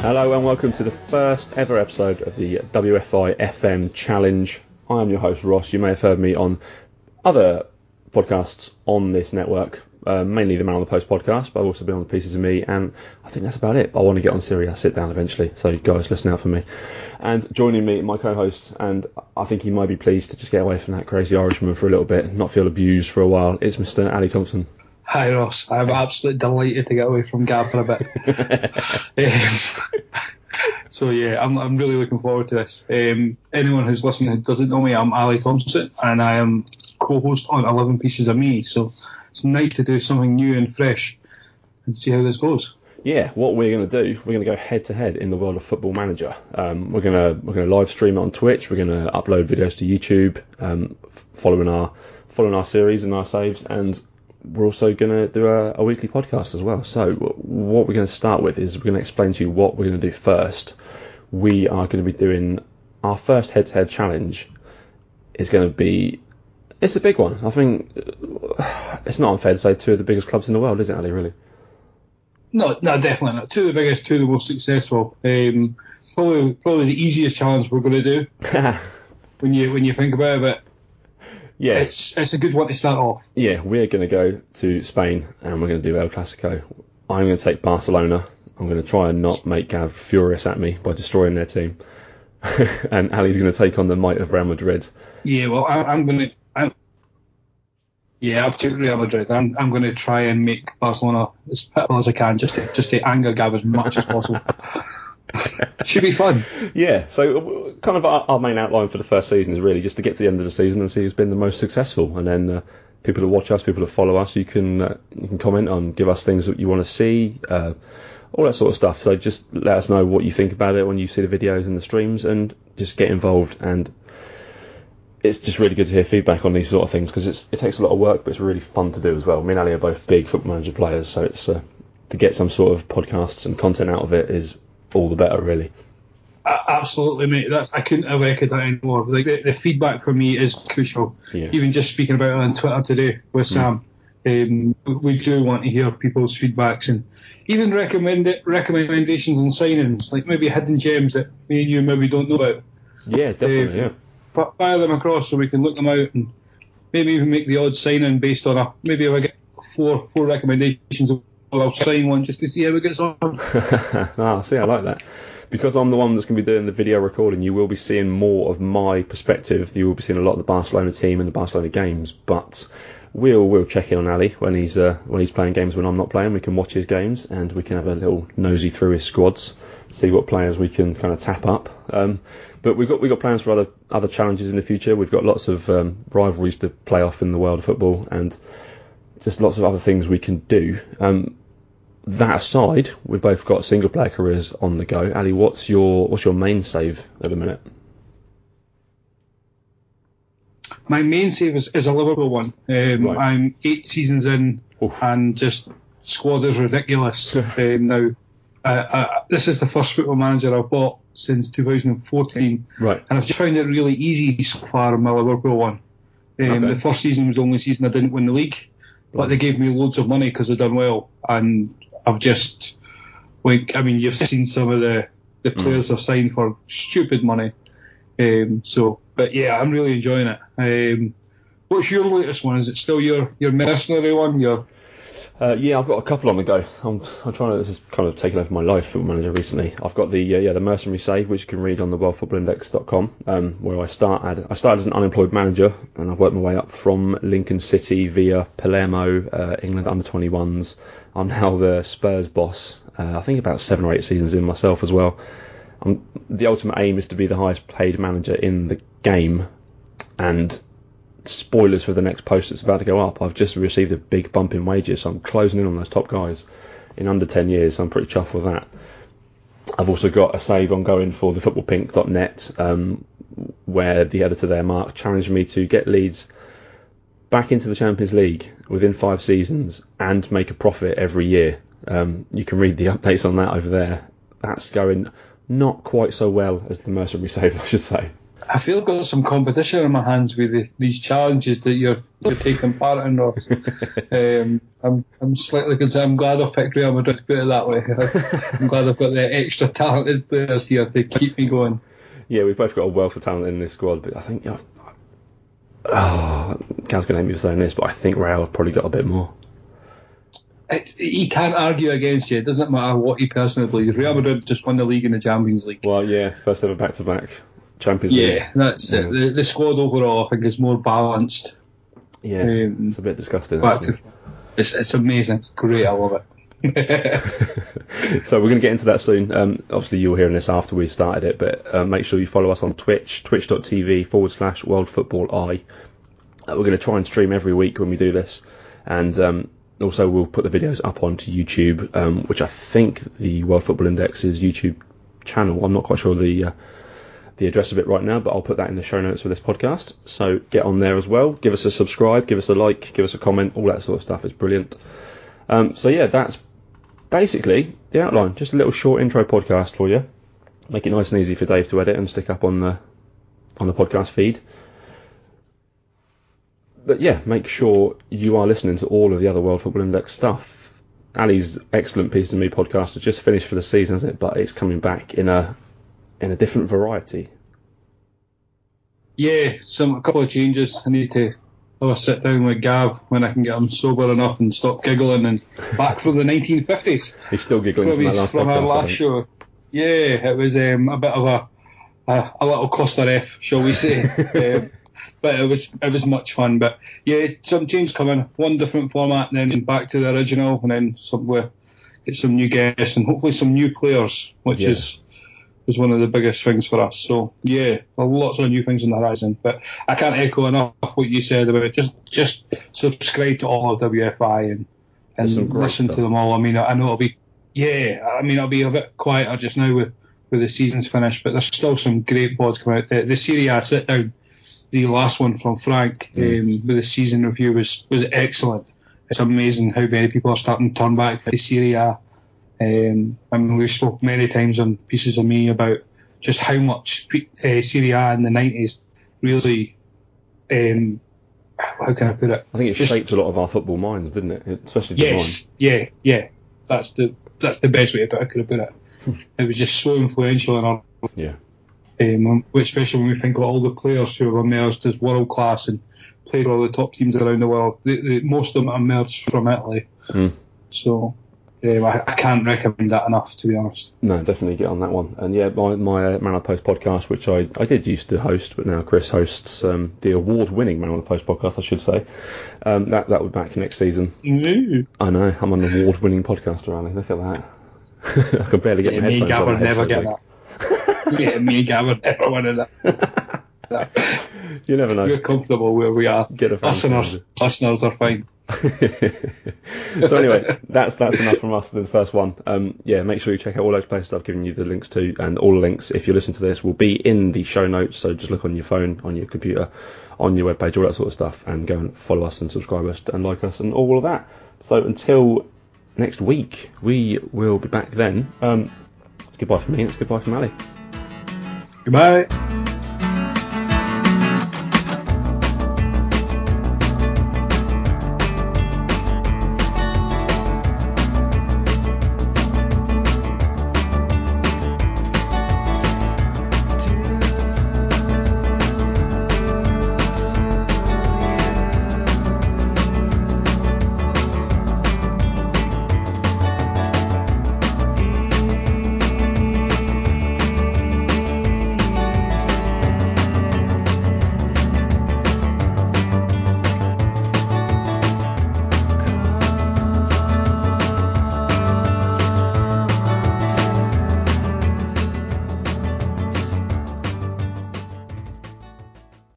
Hello and welcome to the first ever episode of the WFI FM Challenge. I am your host Ross. You may have heard me on other podcasts on this network, uh, mainly the Man on the Post podcast, but I've also been on the Pieces of Me, and I think that's about it. I want to get on Serie A, sit down eventually, so you guys listen out for me. And joining me, my co-host, and I think he might be pleased to just get away from that crazy Irishman for a little bit, not feel abused for a while. It's Mr. Ali Thompson. Hi Ross, I'm absolutely delighted to get away from Gav for a bit. um, so yeah, I'm I'm really looking forward to this. Um, anyone who's listening who doesn't know me, I'm Ali Thompson, and I am co-host on 11 Pieces of Me. So it's nice to do something new and fresh and see how this goes. Yeah, what we're going to do, we're going to go head to head in the world of Football Manager. Um, we're going to we're going to live stream it on Twitch. We're going to upload videos to YouTube, um, following our following our series and our saves, and we're also going to do a, a, weekly podcast as well. So what we're going to start with is we're going to explain to you what we're going to do first. We are going to be doing our first head to head challenge. Is going to be it's a big one. I think it's not unfair to say two of the biggest clubs in the world, is it, Ali? Really? No, no, definitely not. Two of the biggest, two of the most successful. Um, probably, probably the easiest challenge we're going to do when you when you think about it. Yeah, it's it's a good one to start off. Yeah, we're going to go to Spain and we're going to do El Clasico. I'm going to take Barcelona. I'm going to try and not make Gav furious at me by destroying their team. and Ali's going to take on the might of Real Madrid. Yeah, well, I, am going to yeah, I've taken Real Madrid. I'm, I'm going to try and make Barcelona as pitiful as I can, just to, just to anger Gav as much as possible. Should be fun. Yeah, so kind of our, our, main outline for the first season is really just to get to the end of the season and see who's been the most successful, and then uh, people that watch us, people that follow us, you can uh, you can comment on, give us things that you want to see, uh, all that sort of stuff. So just let us know what you think about it when you see the videos and the streams, and just get involved and it's just really good to hear feedback on these sort of things because it takes a lot of work, but it's really fun to do as well. Me and Ali are both big football manager players, so it's uh, to get some sort of podcasts and content out of it is all the better, really. absolutely, mate. That's I couldn't have echoed that anymore. Like the, the feedback for me is crucial. Yeah. Even just speaking about it on Twitter today with mm. Sam, um, we do want to hear people's feedbacks and even recommend recommendations and signings, like maybe hidden gems that me and you maybe don't know about. Yeah, definitely. Um, yeah fire them across so we can look them out and maybe even make the odd sign in based on a maybe if I get four four recommendations, I'll sign one just to see how it gets on. ah, see, I like that. Because I'm the one that's going to be doing the video recording, you will be seeing more of my perspective. You will be seeing a lot of the Barcelona team and the Barcelona games, but we'll we'll check in on Ali when he's uh, when he's playing games when I'm not playing. We can watch his games and we can have a little nosy through his squads, see what players we can kind of tap up. Um, but we've got we've got plans for other other challenges in the future. We've got lots of um, rivalries to play off in the world of football, and just lots of other things we can do. Um, that aside, we've both got single player careers on the go. Ali, what's your what's your main save at the minute? My main save is, is a Liverpool one. Um, right. I'm eight seasons in, Oof. and just squad is ridiculous. um, now, uh, uh, this is the first football manager I've bought since 2014. Right. And I've just found it really easy so far in my Liverpool one. Um, okay. The first season was the only season I didn't win the league, but they gave me loads of money because I'd done well. And I've just, like, I mean, you've seen some of the, the mm. players. I've signed for stupid money. Um, so, but yeah, I'm really enjoying it. Um, what's your latest one? Is it still your, your mercenary one? Your uh, yeah, I've got a couple on the go. I'm, I'm trying to. This has kind of taken over my life, Football Manager, recently. I've got the uh, yeah the Mercenary Save, which you can read on the WorldFootballIndex.com, um, where I started. I started as an unemployed manager, and I've worked my way up from Lincoln City via Palermo, uh, England under 21s. I'm now the Spurs boss. Uh, I think about seven or eight seasons in myself as well. I'm, the ultimate aim is to be the highest paid manager in the game, and spoilers for the next post that's about to go up. I've just received a big bump in wages, so I'm closing in on those top guys in under 10 years. So I'm pretty chuffed with that. I've also got a save ongoing for the footballpink.net, um, where the editor there, Mark, challenged me to get Leeds back into the Champions League within five seasons and make a profit every year. Um, you can read the updates on that over there. That's going not quite so well as the mercenary save, I should say. I feel I've got some competition in my hands with the, these challenges that you're you're taking part in. Ross. um, I'm I'm slightly concerned. I'm glad I picked Real Madrid to put it that way. I'm glad I've got the extra talented players here to keep me going. Yeah, we've both got a wealth of talent in this squad, but I think. You know, oh, Cal's going to hate me for saying this, but I think Real have probably got a bit more. He can't argue against you. It doesn't matter what he personally believes. Real Madrid just won the league in the Champions League. Well, yeah, first ever back to back Champions yeah, League. Yeah, that's it. The, the, squad overall, I think, is more balanced. Yeah, um, it's a bit disgusting. It's, it's amazing. It's great. I love it. so we're going to get into that soon. Um, obviously, you're hearing this after we started it, but uh, make sure you follow us on Twitch, twitch.tv forward slash World Football Eye. Uh, we're going to try and stream every week when we do this, and um, also we'll put the videos up onto YouTube, um, which I think the World Football Index's YouTube channel. I'm not quite sure the uh, the address of it right now, but I'll put that in the show notes for this podcast. So get on there as well. Give us a subscribe, give us a like, give us a comment, all that sort of stuff is brilliant. Um, so yeah, that's basically the outline. Just a little short intro podcast for you. Make it nice and easy for Dave to edit and stick up on the on the podcast feed. But yeah, make sure you are listening to all of the other World Football Index stuff. Ali's excellent piece of me podcast has just finished for the season, hasn't it? But it's coming back in a in a different variety. Yeah, some a couple of changes. I need to have a sit down with Gav when I can get him sober enough and stop giggling and back from the 1950s. He's still giggling from, from, last, from podcast, our last show. Yeah, it was um, a bit of a, a, a little Costa F, shall we say? um, but it was it was much fun. But yeah, some change coming, one different format, and then back to the original, and then somewhere get some new guests and hopefully some new players, which yeah. is was one of the biggest things for us. So yeah, lots of new things on the horizon. But I can't echo enough what you said about it. Just just subscribe to all of WFI and and listen stuff. to them all. I mean, I know it'll be yeah. I mean, it'll be a bit quieter just now with with the season's finished, but there's still some great pods coming out. The, the Serie A sit down, the last one from Frank mm. um, with the season review was was excellent. It's amazing how many people are starting to turn back to the Serie A um, I mean, we've spoke many times on pieces of me about just how much uh, Serie A in the 90s really, um, how can I put it? I think it just, shaped a lot of our football minds, didn't it? Especially yes, yeah, yeah. That's the that's the best way to put it. I could have put it. it was just so influential in our yeah. Um, especially when we think of all the players who have emerged as world class and played all the top teams around the world. The, the, most of them emerged from Italy. Mm. So yeah, I, I, can't recommend that enough, to be honest. No, definitely get on that one. And yeah, my, my uh, Man on the Post podcast, which I, I did used to host, but now Chris hosts um, the award-winning Man on the Post podcast, I should say. Um, that that will be back next season. Ooh. I know, I'm an award-winning podcaster, Ali. Look at that. I can barely get yeah, my me headphones and Gavin never get that. yeah, me and Gavin never wanted that. you never know. We're comfortable where we are. Get a our listeners are fine. so anyway, that's that's enough from us for the first one. Um, yeah, make sure you check out all those places I've given you the links to, and all the links, if you listen to this, will be in the show notes. So just look on your phone, on your computer, on your webpage, all that sort of stuff, and go and follow us and subscribe us and like us and all of that. So until next week, we will be back then. Um, goodbye from me. It's goodbye from Ali. Goodbye.